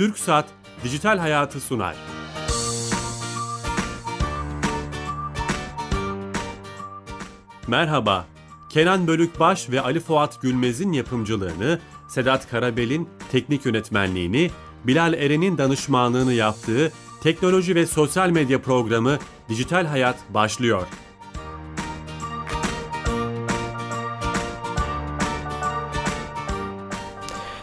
Türk Saat Dijital Hayatı sunar. Merhaba, Kenan Bölükbaş ve Ali Fuat Gülmez'in yapımcılığını, Sedat Karabel'in teknik yönetmenliğini, Bilal Eren'in danışmanlığını yaptığı teknoloji ve sosyal medya programı Dijital Hayat başlıyor.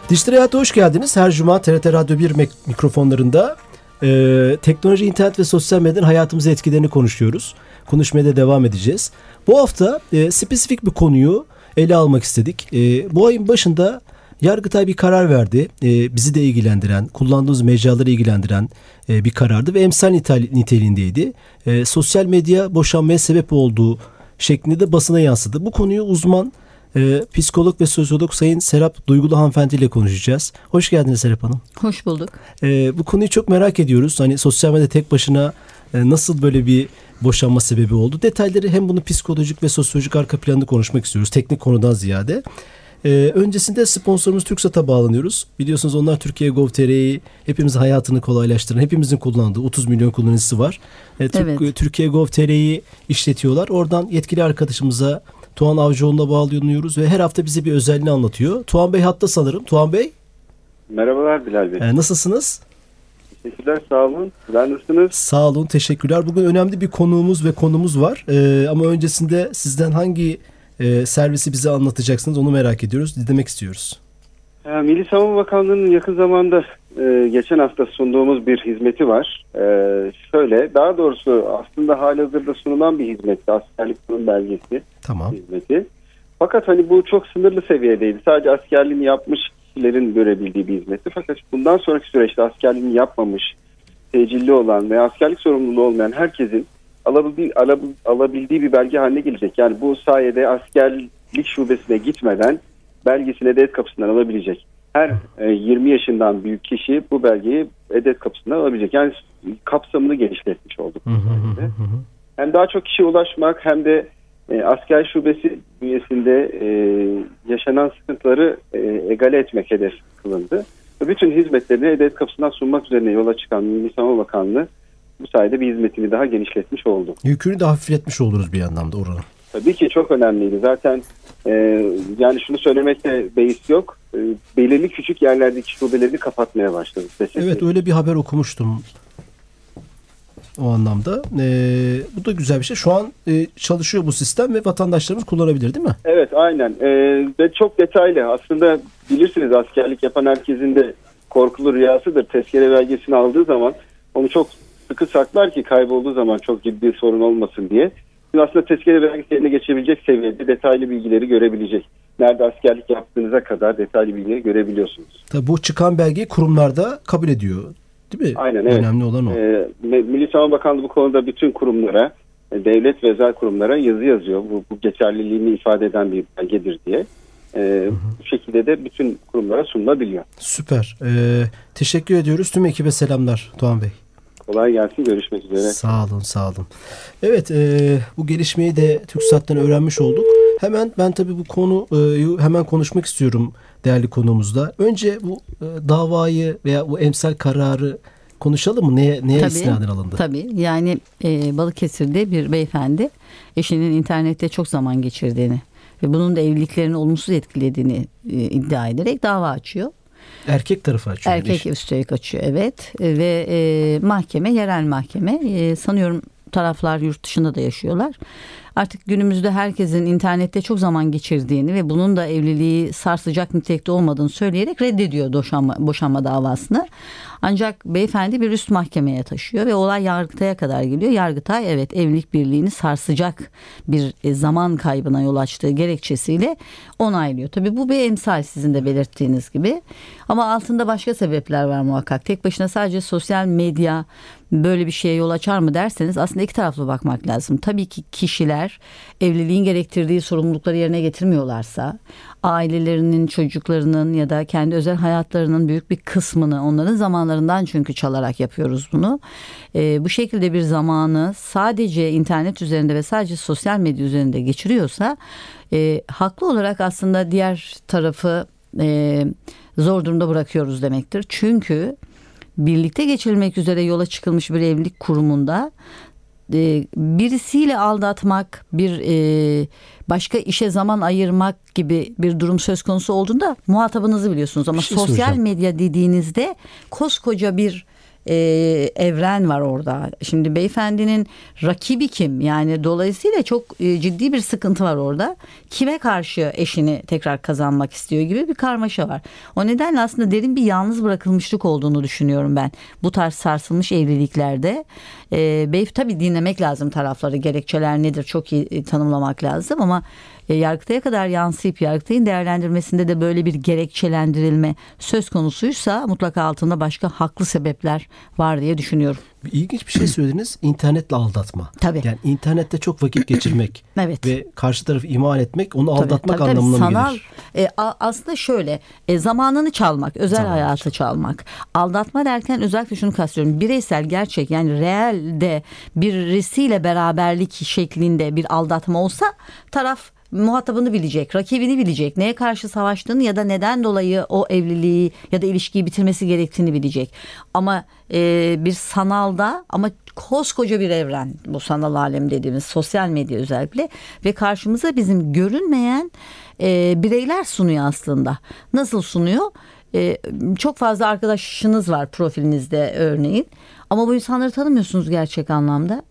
Dijital Hayat'a hoş geldiniz. Her cuma TRT Radyo 1 mikrofonlarında e, teknoloji, internet ve sosyal medyanın hayatımıza etkilerini konuşuyoruz. Konuşmaya da devam edeceğiz. Bu hafta e, spesifik bir konuyu ele almak istedik. E, bu ayın başında Yargıtay bir karar verdi. E, bizi de ilgilendiren, kullandığımız mecraları ilgilendiren e, bir karardı ve emsal niteliğindeydi. E, sosyal medya boşanmaya sebep olduğu şeklinde de basına yansıdı. Bu konuyu uzman e, psikolog ve sosyolog Sayın Serap Duygulu hanımefendi ile konuşacağız. Hoş geldiniz Serap Hanım. Hoş bulduk. E, bu konuyu çok merak ediyoruz. Hani sosyal medya tek başına e, nasıl böyle bir boşanma sebebi oldu? Detayları hem bunu psikolojik ve sosyolojik arka planında konuşmak istiyoruz. Teknik konudan ziyade. Ee, öncesinde sponsorumuz TürkSat'a bağlanıyoruz. Biliyorsunuz onlar Türkiye Gov.tr'yi hepimizin hayatını kolaylaştıran, hepimizin kullandığı 30 milyon kullanıcısı var. Ee, Türk, evet. Türkiye Gov.tr'yi işletiyorlar. Oradan yetkili arkadaşımıza Tuğan Avcıoğlu'na bağlanıyoruz ve her hafta bize bir özelliğini anlatıyor. Tuğan Bey hatta sanırım. Tuğan Bey. Merhabalar Bilal Bey. Ee, nasılsınız? Teşekkürler sağ olun. Ben nasılsınız? Sağ olun teşekkürler. Bugün önemli bir konuğumuz ve konumuz var. Ee, ama öncesinde sizden hangi e, servisi bize anlatacaksınız onu merak ediyoruz. Dinlemek istiyoruz. E, Milli Savunma Bakanlığı'nın yakın zamanda e, geçen hafta sunduğumuz bir hizmeti var. E, şöyle daha doğrusu aslında halihazırda sunulan bir hizmetti. Askerlik bunun belgesi tamam. hizmeti. Fakat hani bu çok sınırlı seviyedeydi. Sadece askerliğini yapmış kişilerin görebildiği bir hizmetti. Fakat bundan sonraki süreçte askerliğini yapmamış, tecilli olan ve askerlik sorumluluğu olmayan herkesin alabildiği, alabildiği bir belge haline gelecek. Yani bu sayede askerlik şubesine gitmeden belgesini edet kapısından alabilecek. Her 20 e, yaşından büyük kişi bu belgeyi edet kapısından alabilecek. Yani kapsamını genişletmiş olduk. hem daha çok kişiye ulaşmak hem de e, asker şubesi bünyesinde e, yaşanan sıkıntıları e, egale etmek hedef kılındı. Bütün hizmetlerini edet kapısından sunmak üzerine yola çıkan Milli Savunma Bakanlığı bu sayede bir hizmetini daha genişletmiş oldu. Yükünü de hafifletmiş oluruz bir anlamda oranın. Tabii ki çok önemliydi. Zaten e, yani şunu söylemekte beis yok. E, belirli küçük yerlerdeki şubelerini kapatmaya başladı. Evet öyle bir haber okumuştum o anlamda. Ee, bu da güzel bir şey. Şu an e, çalışıyor bu sistem ve vatandaşlarımız kullanabilir değil mi? Evet aynen. Ee, ve çok detaylı. Aslında bilirsiniz askerlik yapan herkesin de korkulu rüyasıdır. Tezkere belgesini aldığı zaman onu çok sıkı saklar ki kaybolduğu zaman çok ciddi sorun olmasın diye. Şimdi aslında tezkere belgelerine geçebilecek seviyede detaylı bilgileri görebilecek. Nerede askerlik yaptığınıza kadar detaylı bilgileri görebiliyorsunuz. Tabii bu çıkan belgeyi kurumlarda kabul ediyor. Değil mi? Aynen evet. Önemli olan o. Ee, Milli Savunma Bakanlığı bu konuda bütün kurumlara, e, devlet ve özel kurumlara yazı yazıyor. Bu, bu geçerliliğini ifade eden bir belgedir diye. Ee, hı hı. Bu şekilde de bütün kurumlara sunulabiliyor. Süper. Ee, teşekkür ediyoruz. Tüm ekibe selamlar Doğan Bey. Kolay gelsin. Görüşmek üzere. Sağ olun, sağ olun. Evet, e, bu gelişmeyi de TürkSat'tan öğrenmiş olduk. Hemen ben tabii bu konu e, hemen konuşmak istiyorum değerli konuğumuzda. Önce bu e, davayı veya bu emsal kararı konuşalım mı? Neye, neye tabii, istinaden alındı? Tabii. Yani e, Balıkesir'de bir beyefendi eşinin internette çok zaman geçirdiğini ve bunun da evliliklerini olumsuz etkilediğini e, iddia ederek dava açıyor. Erkek tarafı açıyor. Erkek üstelik açıyor evet ve e, mahkeme yerel mahkeme e, sanıyorum taraflar yurt dışında da yaşıyorlar. Artık günümüzde herkesin internette çok zaman geçirdiğini ve bunun da evliliği sarsacak nitelikte olmadığını söyleyerek reddediyor boşanma, boşanma davasını. Ancak beyefendi bir üst mahkemeye taşıyor ve olay Yargıtay'a kadar geliyor. Yargıtay evet evlilik birliğini sarsacak bir e, zaman kaybına yol açtığı gerekçesiyle onaylıyor. Tabii bu bir emsal sizin de belirttiğiniz gibi. Ama altında başka sebepler var muhakkak. Tek başına sadece sosyal medya böyle bir şeye yol açar mı derseniz aslında iki taraflı bakmak lazım. Tabii ki kişiler evliliğin gerektirdiği sorumlulukları yerine getirmiyorlarsa ailelerinin, çocuklarının ya da kendi özel hayatlarının büyük bir kısmını onların zamanlarından çünkü çalarak yapıyoruz bunu. E, bu şekilde bir zamanı sadece internet üzerinde ve sadece sosyal medya üzerinde geçiriyorsa e, haklı olarak aslında diğer tarafı e, zor durumda bırakıyoruz demektir. Çünkü birlikte geçirilmek üzere yola çıkılmış bir evlilik kurumunda e, birisiyle aldatmak, bir e, başka işe zaman ayırmak gibi bir durum söz konusu olduğunda muhatabınızı biliyorsunuz. Ama Bir şey sosyal soracağım. medya dediğinizde koskoca bir e, evren var orada. Şimdi beyefendinin rakibi kim? Yani dolayısıyla çok e, ciddi bir sıkıntı var orada. Kime karşı eşini tekrar kazanmak istiyor gibi bir karmaşa var. O nedenle aslında derin bir yalnız bırakılmışlık olduğunu düşünüyorum ben. Bu tarz sarsılmış evliliklerde. E, beyef tabii dinlemek lazım tarafları. Gerekçeler nedir çok iyi e, tanımlamak lazım ama yargıtaya kadar yansıyıp yargıtayın değerlendirmesinde de böyle bir gerekçelendirilme söz konusuysa mutlaka altında başka haklı sebepler var diye düşünüyorum. İlginç bir şey söylediniz. İnternetle aldatma. Tabii. Yani internette çok vakit geçirmek Evet. ve karşı tarafı iman etmek onu Tabii, aldatmak tabii, tabii. anlamına mı Sanal, gelir? e, aslında şöyle e, zamanını çalmak, özel Zamanını hayatı çalmak. Aldatma derken özellikle şunu kastediyorum. Bireysel gerçek yani realde birisiyle beraberlik şeklinde bir aldatma olsa taraf muhatabını bilecek, rakibini bilecek, neye karşı savaştığını ya da neden dolayı o evliliği ya da ilişkiyi bitirmesi gerektiğini bilecek. Ama e, bir sanalda ama koskoca bir evren bu sanal alem dediğimiz sosyal medya özellikle ve karşımıza bizim görünmeyen e, bireyler sunuyor aslında. Nasıl sunuyor? E, çok fazla arkadaşınız var profilinizde örneğin ama bu insanları tanımıyorsunuz gerçek anlamda.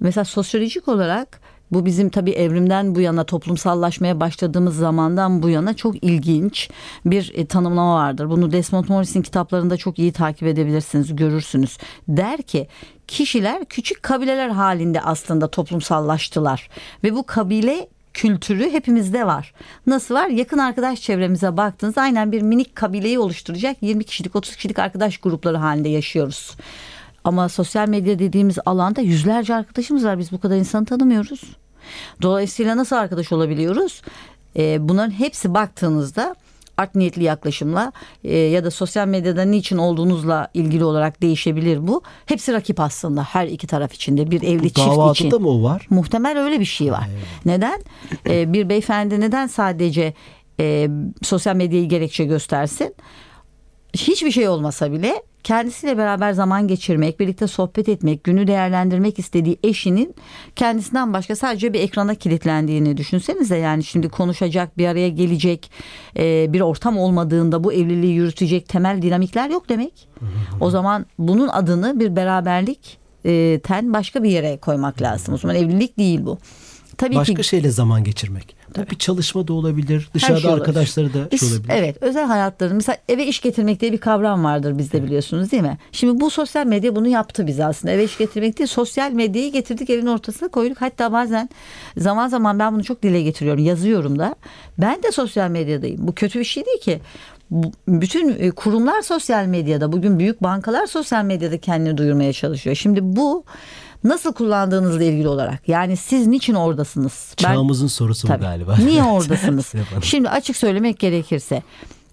Mesela sosyolojik olarak bu bizim tabii evrimden bu yana toplumsallaşmaya başladığımız zamandan bu yana çok ilginç bir e, tanımlama vardır. Bunu Desmond Morris'in kitaplarında çok iyi takip edebilirsiniz, görürsünüz. Der ki kişiler küçük kabileler halinde aslında toplumsallaştılar ve bu kabile kültürü hepimizde var. Nasıl var? Yakın arkadaş çevremize baktığınızda aynen bir minik kabileyi oluşturacak 20 kişilik 30 kişilik arkadaş grupları halinde yaşıyoruz. Ama sosyal medya dediğimiz alanda yüzlerce arkadaşımız var. Biz bu kadar insanı tanımıyoruz. Dolayısıyla nasıl arkadaş olabiliyoruz? Ee, bunların hepsi baktığınızda art niyetli yaklaşımla e, ya da sosyal medyada niçin olduğunuzla ilgili olarak değişebilir bu. Hepsi rakip aslında her iki taraf içinde bir evli çift Davada için. da mı var? Muhtemel öyle bir şey var. Neden? Ee, bir beyefendi neden sadece e, sosyal medyayı gerekçe göstersin? Hiçbir şey olmasa bile kendisiyle beraber zaman geçirmek, birlikte sohbet etmek, günü değerlendirmek istediği eşinin kendisinden başka sadece bir ekrana kilitlendiğini düşünsenize. Yani şimdi konuşacak, bir araya gelecek e, bir ortam olmadığında bu evliliği yürütecek temel dinamikler yok demek. O zaman bunun adını bir beraberlik e, ten başka bir yere koymak lazım. O zaman evlilik değil bu. Tabii Başka ki şeyle zaman geçirmek. Bu bir çalışma da olabilir. Dışarıda şey olabilir. arkadaşları da biz, şey olabilir. evet özel hayatlarını mesela eve iş getirmek diye bir kavram vardır bizde biliyorsunuz değil mi? Şimdi bu sosyal medya bunu yaptı bize aslında. Eve iş getirmek değil sosyal medyayı getirdik evin ortasına koyduk. Hatta bazen zaman zaman ben bunu çok dile getiriyorum yazıyorum da. Ben de sosyal medyadayım. Bu kötü bir şey değil ki. Bütün e, kurumlar sosyal medyada. Bugün büyük bankalar sosyal medyada kendini duyurmaya çalışıyor. Şimdi bu nasıl kullandığınızla ilgili olarak. Yani siz niçin oradasınız? Ben- Çağımızın sorusu bu Tabii. galiba. Niye oradasınız? Şimdi açık söylemek gerekirse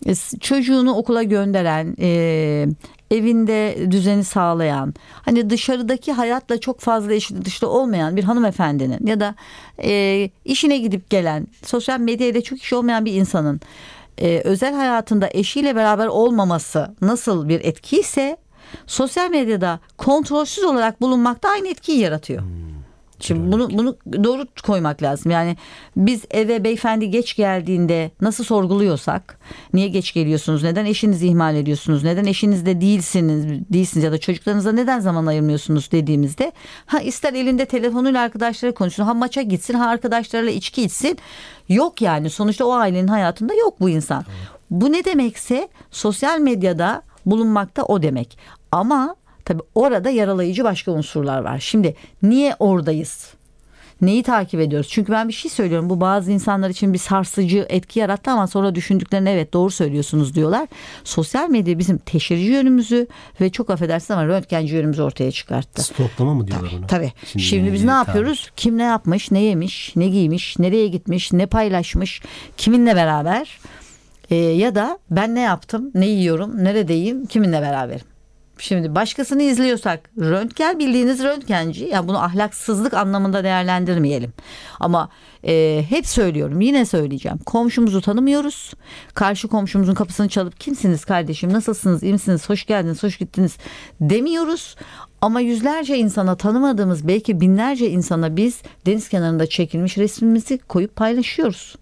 e, çocuğunu okula gönderen, e, evinde düzeni sağlayan, hani dışarıdaki hayatla çok fazla eşit dışlı olmayan bir hanımefendinin ya da e, işine gidip gelen, sosyal medyayla çok iş olmayan bir insanın e, özel hayatında eşiyle beraber olmaması nasıl bir etkiyse sosyal medyada kontrolsüz olarak bulunmak da aynı etkiyi yaratıyor. Şimdi bunu bunu doğru koymak lazım. Yani biz eve beyefendi geç geldiğinde nasıl sorguluyorsak, niye geç geliyorsunuz? Neden eşinizi ihmal ediyorsunuz? Neden eşinizde değilsiniz, değilsiniz ya da çocuklarınıza neden zaman ayırmıyorsunuz dediğimizde ha ister elinde telefonuyla arkadaşları konuşsun, ha maça gitsin, ha arkadaşlarıyla içki içsin. Yok yani sonuçta o ailenin hayatında yok bu insan. Bu ne demekse sosyal medyada bulunmakta o demek. Ama tabii orada yaralayıcı başka unsurlar var. Şimdi niye oradayız? Neyi takip ediyoruz? Çünkü ben bir şey söylüyorum. Bu bazı insanlar için bir sarsıcı etki yarattı ama sonra düşündüklerinde evet doğru söylüyorsunuz diyorlar. Sosyal medya bizim teşhirci yönümüzü ve çok affedersin ama röntgenci yönümüzü ortaya çıkarttı. Stoklama mı diyorlar ona? Tabii. Şimdi Şimdi, biz ne yapıyoruz? Kim ne yapmış, ne yemiş, ne giymiş, nereye gitmiş, ne paylaşmış, kiminle beraber Ee, ya da ben ne yaptım, ne yiyorum, neredeyim, kiminle beraberim. Şimdi başkasını izliyorsak röntgen bildiğiniz röntgenci yani bunu ahlaksızlık anlamında değerlendirmeyelim. Ama e, hep söylüyorum yine söyleyeceğim. Komşumuzu tanımıyoruz. Karşı komşumuzun kapısını çalıp kimsiniz kardeşim nasılsınız iyi misiniz hoş geldiniz hoş gittiniz demiyoruz. Ama yüzlerce insana tanımadığımız belki binlerce insana biz deniz kenarında çekilmiş resmimizi koyup paylaşıyoruz.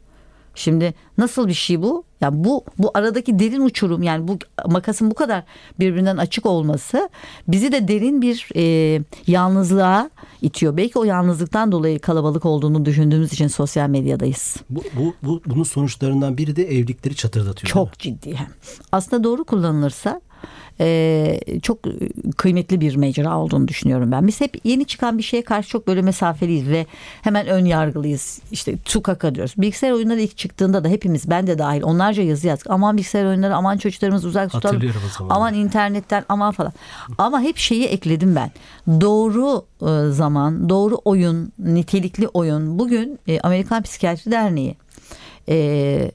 Şimdi nasıl bir şey bu? Yani bu bu aradaki derin uçurum yani bu makasın bu kadar birbirinden açık olması bizi de derin bir e, yalnızlığa itiyor. Belki o yalnızlıktan dolayı kalabalık olduğunu düşündüğümüz için sosyal medyadayız. Bu, bu, bu bunun sonuçlarından biri de evlilikleri çatırdatıyor. Çok ciddi. Aslında doğru kullanılırsa e, çok kıymetli bir mecra olduğunu düşünüyorum ben. Biz hep yeni çıkan bir şeye karşı çok böyle mesafeliyiz ve hemen ön yargılıyız. İşte tukaka diyoruz. Bilgisayar oyunları ilk çıktığında da hepimiz ben de dahil onlarca yazı yazdık. Aman bilgisayar oyunları aman çocuklarımız uzak tutalım. Aman internetten aman falan. Ama hep şeyi ekledim ben. Doğru e, zaman, doğru oyun, nitelikli oyun. Bugün e, Amerikan Psikiyatri Derneği e,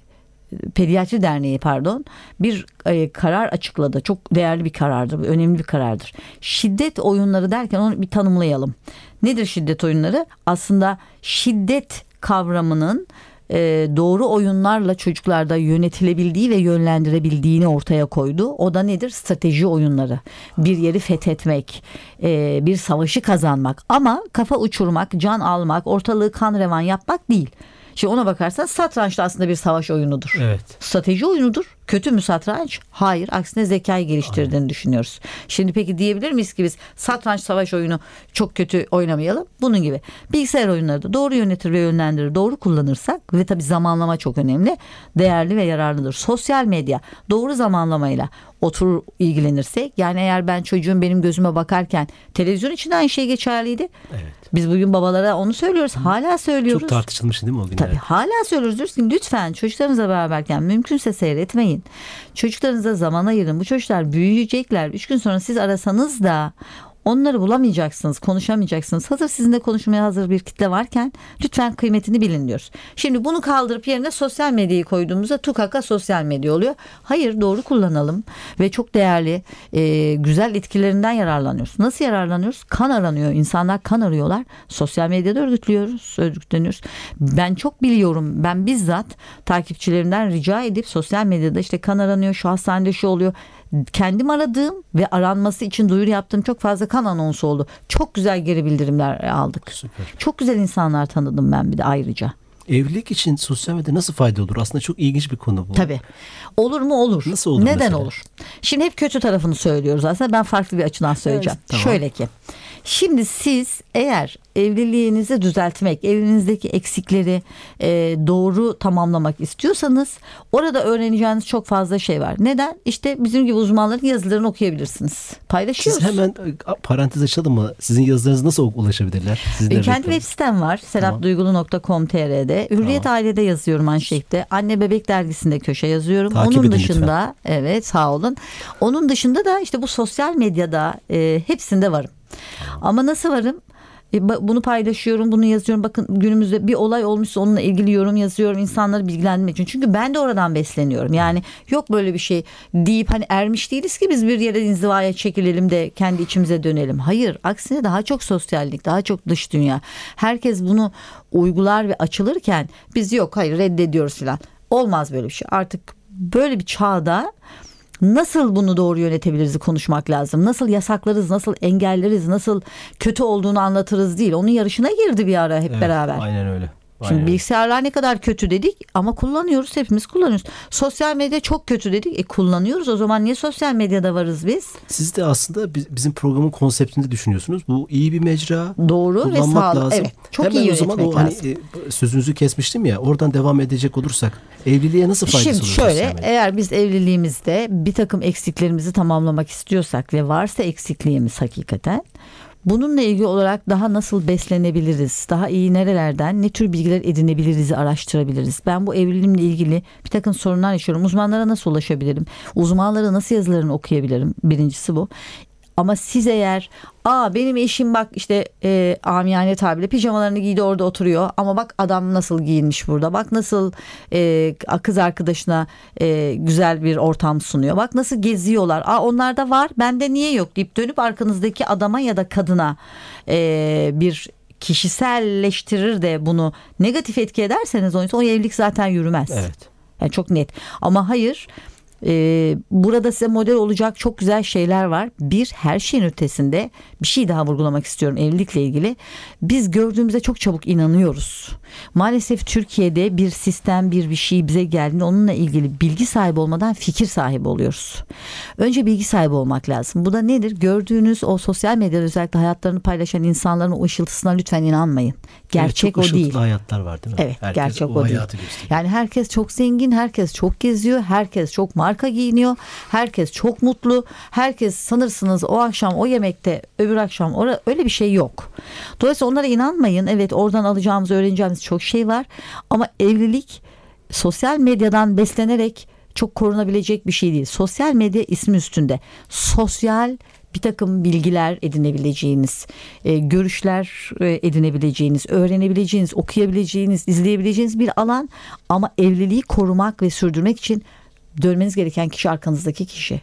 Pediatri Derneği pardon bir e, karar açıkladı. Çok değerli bir karardır. Önemli bir karardır. Şiddet oyunları derken onu bir tanımlayalım. Nedir şiddet oyunları? Aslında şiddet kavramının e, doğru oyunlarla çocuklarda yönetilebildiği ve yönlendirebildiğini ortaya koydu. O da nedir? Strateji oyunları. Bir yeri fethetmek, e, bir savaşı kazanmak ama kafa uçurmak, can almak, ortalığı kan revan yapmak değil. Şimdi ona bakarsan satranç da aslında bir savaş oyunudur. Evet. Strateji oyunudur. Kötü mü satranç? Hayır. Aksine zekayı geliştirdiğini Aynen. düşünüyoruz. Şimdi peki diyebilir miyiz ki biz satranç savaş oyunu çok kötü oynamayalım? Bunun gibi. Bilgisayar oyunları da doğru yönetir ve yönlendirir. Doğru kullanırsak ve tabii zamanlama çok önemli. Değerli ve yararlıdır. Sosyal medya doğru zamanlamayla otur ilgilenirsek yani eğer ben çocuğum benim gözüme bakarken televizyon için de aynı şey geçerliydi. Evet. Biz bugün babalara onu söylüyoruz. Hala söylüyoruz. Çok tartışılmış değil mi o günler? Tabii hala söylüyoruz. Diyoruz ki lütfen çocuklarınızla beraberken mümkünse seyretmeyin. Çocuklarınıza zaman ayırın. Bu çocuklar büyüyecekler. Üç gün sonra siz arasanız da Onları bulamayacaksınız, konuşamayacaksınız. Hazır sizinle konuşmaya hazır bir kitle varken lütfen kıymetini bilin diyoruz. Şimdi bunu kaldırıp yerine sosyal medyayı koyduğumuzda tukaka sosyal medya oluyor. Hayır doğru kullanalım ve çok değerli e, güzel etkilerinden yararlanıyoruz. Nasıl yararlanıyoruz? Kan aranıyor. İnsanlar kan arıyorlar. Sosyal medyada örgütlüyoruz, örgütleniyoruz. Ben çok biliyorum. Ben bizzat takipçilerimden rica edip sosyal medyada işte kan aranıyor, şu hastanede şu oluyor kendim aradığım ve aranması için duyuru yaptığım çok fazla kan anonsu oldu. Çok güzel geri bildirimler aldık. Süper. Çok güzel insanlar tanıdım ben bir de ayrıca. Evlilik için sosyal medya nasıl fayda olur? Aslında çok ilginç bir konu bu. Tabii. Olur mu olur. Nasıl olur Neden mesela? olur? Şimdi hep kötü tarafını söylüyoruz aslında. Ben farklı bir açıdan söyleyeceğim. Evet, tamam. Şöyle ki. Şimdi siz eğer evliliğinizi düzeltmek, evliliğinizdeki eksikleri e, doğru tamamlamak istiyorsanız orada öğreneceğiniz çok fazla şey var. Neden? İşte bizim gibi uzmanların yazılarını okuyabilirsiniz. Paylaşıyoruz. Siz hemen e, parantez açalım mı? Sizin yazılarınızı nasıl ulaşabilirler? Sizden Kendi web sitem var. serapduygulu.com.tr'de. Hürriyet tamam. Aile'de yazıyorum manşette. Anne Bebek Dergisi'nde köşe yazıyorum. Takip Onun dışında lütfen. evet sağ olun. Onun dışında da işte bu sosyal medyada e, hepsinde varım. Ama nasıl varım? E, bunu paylaşıyorum, bunu yazıyorum. Bakın günümüzde bir olay olmuşsa onunla ilgili yorum yazıyorum insanları bilgilendirmek için. Çünkü ben de oradan besleniyorum. Yani yok böyle bir şey deyip hani ermiş değiliz ki biz bir yere inzivaya çekilelim de kendi içimize dönelim. Hayır, aksine daha çok sosyallik, daha çok dış dünya. Herkes bunu uygular ve açılırken biz yok hayır reddediyoruz falan. Olmaz böyle bir şey. Artık böyle bir çağda nasıl bunu doğru yönetebiliriz konuşmak lazım. Nasıl yasaklarız, nasıl engelleriz, nasıl kötü olduğunu anlatırız değil. Onun yarışına girdi bir ara hep evet, beraber. Aynen öyle. Şimdi Aynen. bilgisayarlar ne kadar kötü dedik ama kullanıyoruz hepimiz kullanıyoruz. Sosyal medya çok kötü dedik e kullanıyoruz o zaman niye sosyal medyada varız biz? Siz de aslında bizim programın konseptinde düşünüyorsunuz. Bu iyi bir mecra. Doğru ve sağlıklı. Lazım. Evet, çok Hemen iyi o zaman o hani e, sözünüzü kesmiştim ya oradan devam edecek olursak evliliğe nasıl faydası Şimdi olur? şöyle eğer biz evliliğimizde bir takım eksiklerimizi tamamlamak istiyorsak ve varsa eksikliğimiz hakikaten Bununla ilgili olarak daha nasıl beslenebiliriz? Daha iyi nerelerden ne tür bilgiler edinebiliriz, araştırabiliriz? Ben bu evliliğimle ilgili bir takım sorunlar yaşıyorum. Uzmanlara nasıl ulaşabilirim? Uzmanlara nasıl yazılarını okuyabilirim? Birincisi bu. Ama siz eğer aa benim eşim bak işte e, amiyane tabirle pijamalarını giydi orada oturuyor ama bak adam nasıl giyinmiş burada bak nasıl e, kız arkadaşına e, güzel bir ortam sunuyor bak nasıl geziyorlar aa onlarda var bende niye yok deyip dönüp arkanızdaki adama ya da kadına e, bir kişiselleştirir de bunu negatif etki ederseniz o, o evlilik zaten yürümez. Evet. Yani çok net. Ama hayır e, burada size model olacak çok güzel şeyler var. Bir her şeyin ötesinde bir şey daha vurgulamak istiyorum evlilikle ilgili. Biz gördüğümüzde çok çabuk inanıyoruz. Maalesef Türkiye'de bir sistem bir bir şey bize geldiğinde onunla ilgili bilgi sahibi olmadan fikir sahibi oluyoruz. Önce bilgi sahibi olmak lazım. Bu da nedir? Gördüğünüz o sosyal medyada özellikle hayatlarını paylaşan insanların o ışıltısına lütfen inanmayın. Gerçek evet, o değil. hayatlar var değil mi? Evet Herkes gerçek o, değil. hayatı gösteriyor. Yani herkes çok zengin, herkes çok geziyor, herkes çok marka giyiniyor, herkes çok mutlu. Herkes sanırsınız o akşam o yemekte, öbür akşam ora- öyle bir şey yok. Dolayısıyla onlara inanmayın. Evet oradan alacağımız, öğreneceğimiz çok şey var. Ama evlilik sosyal medyadan beslenerek çok korunabilecek bir şey değil. Sosyal medya ismi üstünde. Sosyal bir takım bilgiler edinebileceğiniz, e, görüşler e, edinebileceğiniz, öğrenebileceğiniz, okuyabileceğiniz, izleyebileceğiniz bir alan. Ama evliliği korumak ve sürdürmek için dönmeniz gereken kişi arkanızdaki kişi.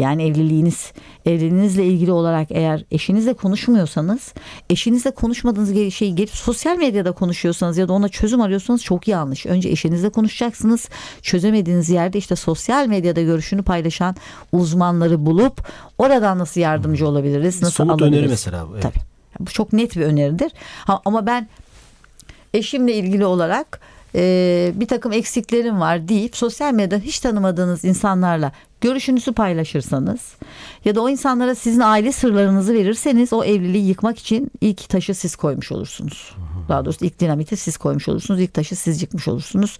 Yani evliliğiniz, evliliğinizle ilgili olarak eğer eşinizle konuşmuyorsanız, eşinizle konuşmadığınız şeyi gelip sosyal medyada konuşuyorsanız ya da ona çözüm arıyorsanız çok yanlış. Önce eşinizle konuşacaksınız. Çözemediğiniz yerde işte sosyal medyada görüşünü paylaşan uzmanları bulup oradan nasıl yardımcı olabiliriz, nasıl Somut alabiliriz? öneri mesela bu, evet. Tabii. Bu çok net bir öneridir. Ha, ama ben eşimle ilgili olarak e, bir takım eksiklerim var deyip sosyal medyada hiç tanımadığınız insanlarla görüşünüzü paylaşırsanız ya da o insanlara sizin aile sırlarınızı verirseniz o evliliği yıkmak için ilk taşı siz koymuş olursunuz. Daha doğrusu ilk dinamiti siz koymuş olursunuz. ilk taşı siz yıkmış olursunuz.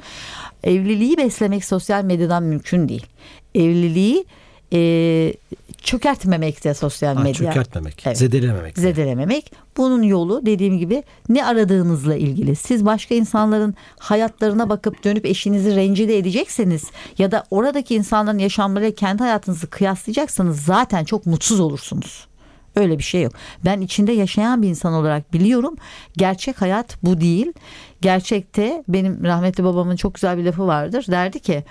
Evliliği beslemek sosyal medyadan mümkün değil. Evliliği e, çökertmemek de sosyal Ha, medya. çökertmemek, Evet zedelememek. zedelememek. Bunun yolu dediğim gibi ne aradığınızla ilgili. Siz başka insanların hayatlarına bakıp dönüp eşinizi rencide edecekseniz ya da oradaki insanların yaşamlarıyla kendi hayatınızı kıyaslayacaksanız zaten çok mutsuz olursunuz. Öyle bir şey yok. Ben içinde yaşayan bir insan olarak biliyorum. Gerçek hayat bu değil. Gerçekte benim rahmetli babamın çok güzel bir lafı vardır. Derdi ki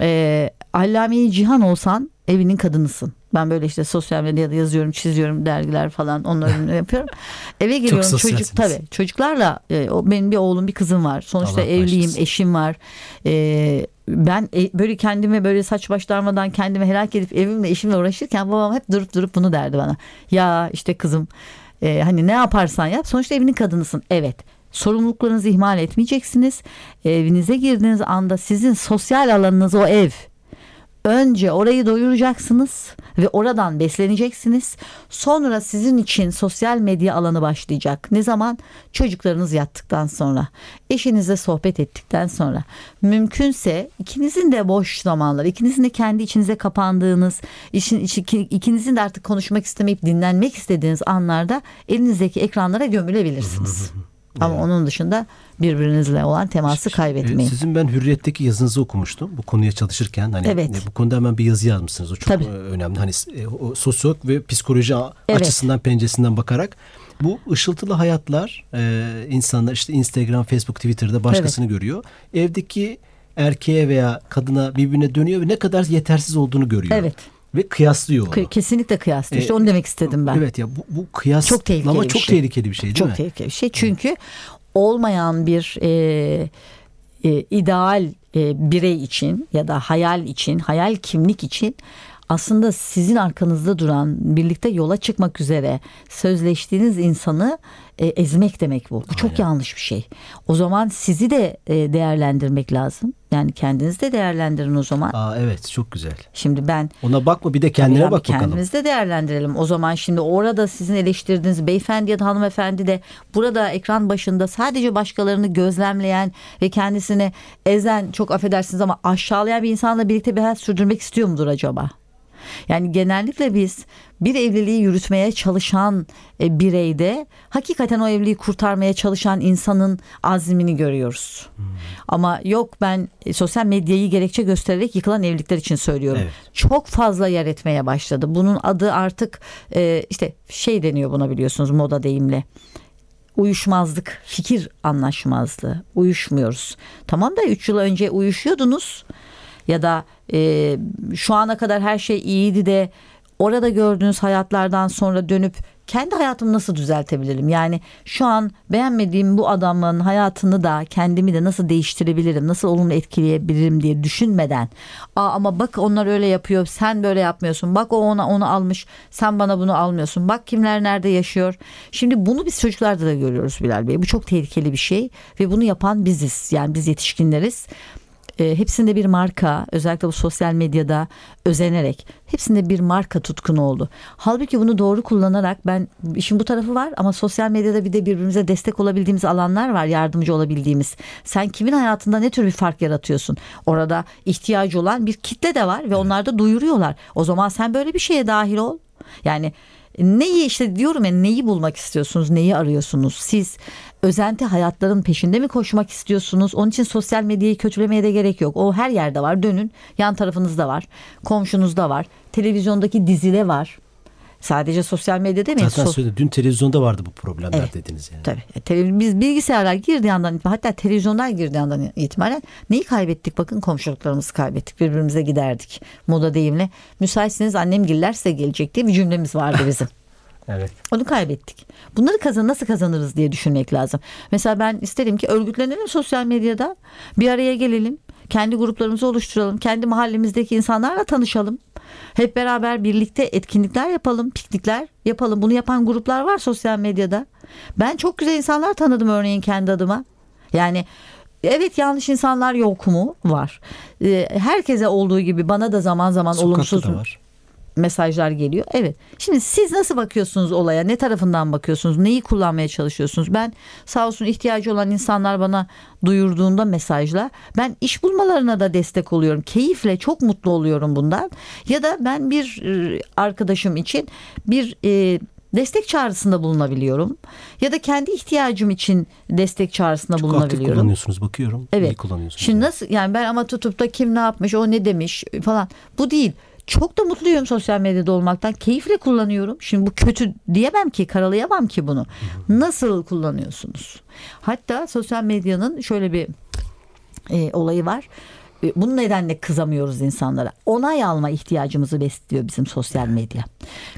e, Allame-i Cihan olsan evinin kadınısın. Ben böyle işte sosyal medyada yazıyorum, çiziyorum dergiler falan onları yapıyorum. Eve geliyorum çocuk tabii çocuklarla e, o benim bir oğlum bir kızım var. Sonuçta Allah evliyim, bağışlasın. eşim var. E, ben e, böyle kendime böyle saç baş darmadan kendime helak edip evimle eşimle uğraşırken babam hep durup durup bunu derdi bana. Ya işte kızım e, hani ne yaparsan yap sonuçta evinin kadınısın. Evet sorumluluklarınızı ihmal etmeyeceksiniz. Evinize girdiğiniz anda sizin sosyal alanınız o ev. Önce orayı doyuracaksınız ve oradan besleneceksiniz. Sonra sizin için sosyal medya alanı başlayacak. Ne zaman? Çocuklarınız yattıktan sonra, eşinizle sohbet ettikten sonra. Mümkünse ikinizin de boş zamanları, ikinizin de kendi içinize kapandığınız, işin ikinizin de artık konuşmak istemeyip dinlenmek istediğiniz anlarda elinizdeki ekranlara gömülebilirsiniz. Ama onun dışında birbirinizle olan teması kaybetmeyin. Ee, Sizin ben Hürriyet'teki yazınızı okumuştum bu konuya çalışırken. Hani Evet. e, bu konuda hemen bir yazı yazmışsınız. O çok Tabii. e, önemli. Hani e, sosyolog ve psikoloji Evet. açısından penceresinden bakarak bu ışıltılı hayatlar e, insanlar işte Instagram, Facebook, Twitter'da başkasını görüyor. Evdeki erkeğe veya kadına birbirine dönüyor ve ne kadar yetersiz olduğunu görüyor. Evet. Ve kıyaslıyor onu. Kesinlikle kıyaslıyor. İşte Ee, onu demek istedim ben. Evet ya bu, bu kıyaslama Çok tehlikeli bir çok şey. tehlikeli bir şey değil Çok mi? tehlikeli bir şey. Çünkü olmayan bir e, e, ideal e, birey için ya da hayal için, hayal kimlik için aslında sizin arkanızda duran, birlikte yola çıkmak üzere sözleştiğiniz insanı e, ezmek demek bu. Bu çok yanlış bir şey. O zaman sizi de e, değerlendirmek lazım. Yani kendinizi de değerlendirin o zaman. Aa evet çok güzel. Şimdi ben Ona bakma bir de kendine bak bakalım. Kendimizi de değerlendirelim. O zaman şimdi orada sizin eleştirdiğiniz beyefendi ya da hanımefendi de burada ekran başında sadece başkalarını gözlemleyen ve kendisini ezen çok affedersiniz ama aşağılayan bir insanla birlikte bir hayat sürdürmek istiyor mudur acaba? Yani genellikle biz bir evliliği yürütmeye çalışan e, bireyde hakikaten o evliliği kurtarmaya çalışan insanın azmini görüyoruz. Hmm. Ama yok ben e, sosyal medyayı gerekçe göstererek yıkılan evlilikler için söylüyorum. Evet. Çok fazla yer etmeye başladı. Bunun adı artık e, işte şey deniyor buna biliyorsunuz moda deyimle uyuşmazlık, fikir anlaşmazlığı. Uyuşmuyoruz. Tamam da 3 yıl önce uyuşuyordunuz ya da e, şu ana kadar her şey iyiydi de orada gördüğünüz hayatlardan sonra dönüp kendi hayatımı nasıl düzeltebilirim? Yani şu an beğenmediğim bu adamın hayatını da kendimi de nasıl değiştirebilirim? Nasıl olumlu etkileyebilirim diye düşünmeden. Aa ama bak onlar öyle yapıyor. Sen böyle yapmıyorsun. Bak o ona onu almış. Sen bana bunu almıyorsun. Bak kimler nerede yaşıyor. Şimdi bunu biz çocuklarda da görüyoruz Bilal Bey. Bu çok tehlikeli bir şey ve bunu yapan biziz. Yani biz yetişkinleriz e, hepsinde bir marka özellikle bu sosyal medyada özenerek hepsinde bir marka tutkunu oldu. Halbuki bunu doğru kullanarak ben işin bu tarafı var ama sosyal medyada bir de birbirimize destek olabildiğimiz alanlar var yardımcı olabildiğimiz. Sen kimin hayatında ne tür bir fark yaratıyorsun? Orada ihtiyacı olan bir kitle de var ve onlar da duyuruyorlar. O zaman sen böyle bir şeye dahil ol. Yani neyi işte diyorum ya neyi bulmak istiyorsunuz, neyi arıyorsunuz? Siz özenti hayatların peşinde mi koşmak istiyorsunuz? Onun için sosyal medyayı kötülemeye de gerek yok. O her yerde var. Dönün. Yan tarafınızda var. Komşunuzda var. Televizyondaki dizide var. Sadece sosyal medyada demeyin. Zaten so- söyledi. Dün televizyonda vardı bu problemler evet, dediniz yani. Tabii. E, Tele- biz bilgisayarlar girdiği andan hatta televizyonlar girdiği andan itibaren neyi kaybettik? Bakın komşuluklarımızı kaybettik. Birbirimize giderdik. Moda deyimle. Müsaitseniz annem giller size gelecek diye bir cümlemiz vardı bizim. Evet. Onu kaybettik. Bunları kazan nasıl kazanırız diye düşünmek lazım. Mesela ben isterim ki örgütlenelim sosyal medyada. Bir araya gelelim. Kendi gruplarımızı oluşturalım. Kendi mahallemizdeki insanlarla tanışalım. Hep beraber birlikte etkinlikler yapalım, piknikler yapalım. Bunu yapan gruplar var sosyal medyada. Ben çok güzel insanlar tanıdım örneğin kendi adıma. Yani Evet yanlış insanlar yok mu? Var. Ee, herkese olduğu gibi bana da zaman zaman Sokakta olumsuz da var mesajlar geliyor. Evet. Şimdi siz nasıl bakıyorsunuz olaya? Ne tarafından bakıyorsunuz? Neyi kullanmaya çalışıyorsunuz? Ben sağ olsun ihtiyacı olan insanlar bana duyurduğunda mesajla ben iş bulmalarına da destek oluyorum. Keyifle çok mutlu oluyorum bundan. Ya da ben bir e, arkadaşım için bir e, destek çağrısında bulunabiliyorum. Ya da kendi ihtiyacım için destek çağrısında Çok bulunabiliyorum. Çok kullanıyorsunuz bakıyorum. Evet. İyi kullanıyorsunuz. Şimdi yani. nasıl yani ben ama tutup da kim ne yapmış o ne demiş falan bu değil. Çok da mutluyum sosyal medyada olmaktan. Keyifle kullanıyorum. Şimdi bu kötü diyemem ki, karalayamam ki bunu. Nasıl kullanıyorsunuz? Hatta sosyal medyanın şöyle bir e, olayı var. E, bunun nedenle kızamıyoruz insanlara. Onay alma ihtiyacımızı besliyor bizim sosyal medya.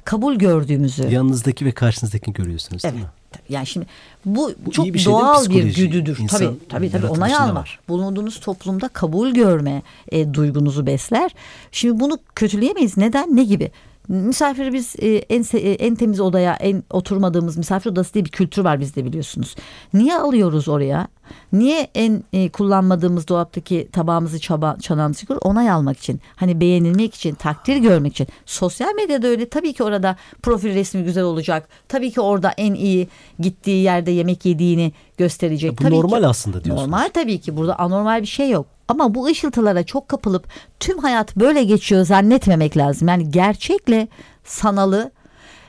Kabul gördüğümüzü. Yanınızdaki ve karşınızdakini görüyorsunuz evet. değil mi? Yani şimdi bu, bu çok bir şey doğal bir güdüdür. İnsan tabii tabii tabii onay alma. Var. Bulunduğunuz toplumda kabul görme e, duygunuzu besler. Şimdi bunu kötüleyemeyiz. Neden? Ne gibi? Misafiri biz e, en e, en temiz odaya en oturmadığımız misafir odası diye bir kültür var bizde biliyorsunuz. Niye alıyoruz oraya? Niye en e, kullanmadığımız dolaptaki tabağımızı çaba, çanağımızı çıkıyor? Onay almak için. Hani beğenilmek için, takdir görmek için. Sosyal medyada öyle. Tabii ki orada profil resmi güzel olacak. Tabii ki orada en iyi gittiği yerde yemek yediğini gösterecek. Ya bu tabii normal ki, aslında diyorsunuz. Normal tabii ki. Burada anormal bir şey yok. Ama bu ışıltılara çok kapılıp tüm hayat böyle geçiyor zannetmemek lazım. Yani gerçekle sanalı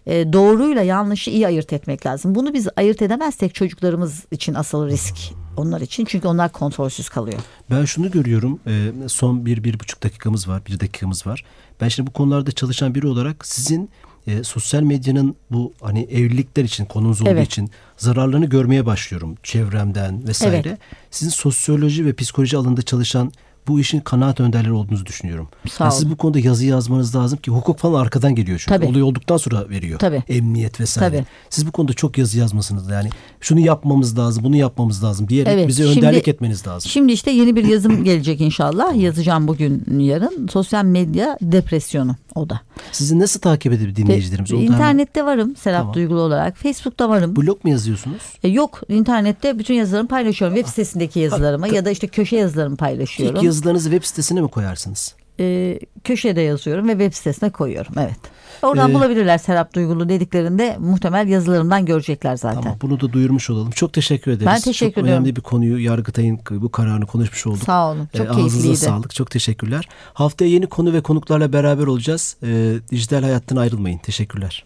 e, doğruyla yanlışı iyi ayırt etmek lazım. Bunu biz ayırt edemezsek çocuklarımız için asıl risk onlar için. Çünkü onlar kontrolsüz kalıyor. Ben şunu görüyorum. E, son bir, bir buçuk dakikamız var. Bir dakikamız var. Ben şimdi bu konularda çalışan biri olarak sizin e, sosyal medyanın bu hani evlilikler için konumuz olduğu evet. için zararlarını görmeye başlıyorum çevremden vesaire. Evet. Sizin sosyoloji ve psikoloji alanında çalışan bu işin kanaat önderleri olduğunuzu düşünüyorum. Sağ yani siz bu konuda yazı yazmanız lazım ki hukuk falan arkadan geliyor çünkü. Tabii. Olay olduktan sonra veriyor. Tabii. Emniyet vesaire. Tabii. Siz bu konuda çok yazı yazmasınız yani şunu yapmamız lazım, bunu yapmamız lazım diyerek evet, bize şimdi, önderlik etmeniz lazım. Şimdi işte yeni bir yazım gelecek inşallah. Yazacağım bugün yarın. Sosyal medya depresyonu o da. Sizi nasıl takip edebilir dinleyicilerimiz? De, internette hemen... varım Serap tamam. Duygulu olarak. Facebook'ta varım. Blog mu yazıyorsunuz? E, yok. internette bütün yazılarımı paylaşıyorum. Web sitesindeki yazılarımı ya da işte köşe yazılarımı paylaşıyorum. İlk yazılarınızı web sitesine mi koyarsınız? e, köşede yazıyorum ve web sitesine koyuyorum. Evet. Oradan Ee, bulabilirler Serap Duygulu dediklerinde muhtemel yazılarımdan görecekler zaten. Tamam bunu da duyurmuş olalım. Çok teşekkür ederiz. Ben teşekkür Çok ediyorum. önemli bir konuyu Yargıtay'ın bu kararını konuşmuş olduk. Sağ olun. Çok Ee, keyifliydi. sağlık. Çok teşekkürler. Haftaya yeni konu ve konuklarla beraber olacağız. Ee, dijital hayattan ayrılmayın. Teşekkürler.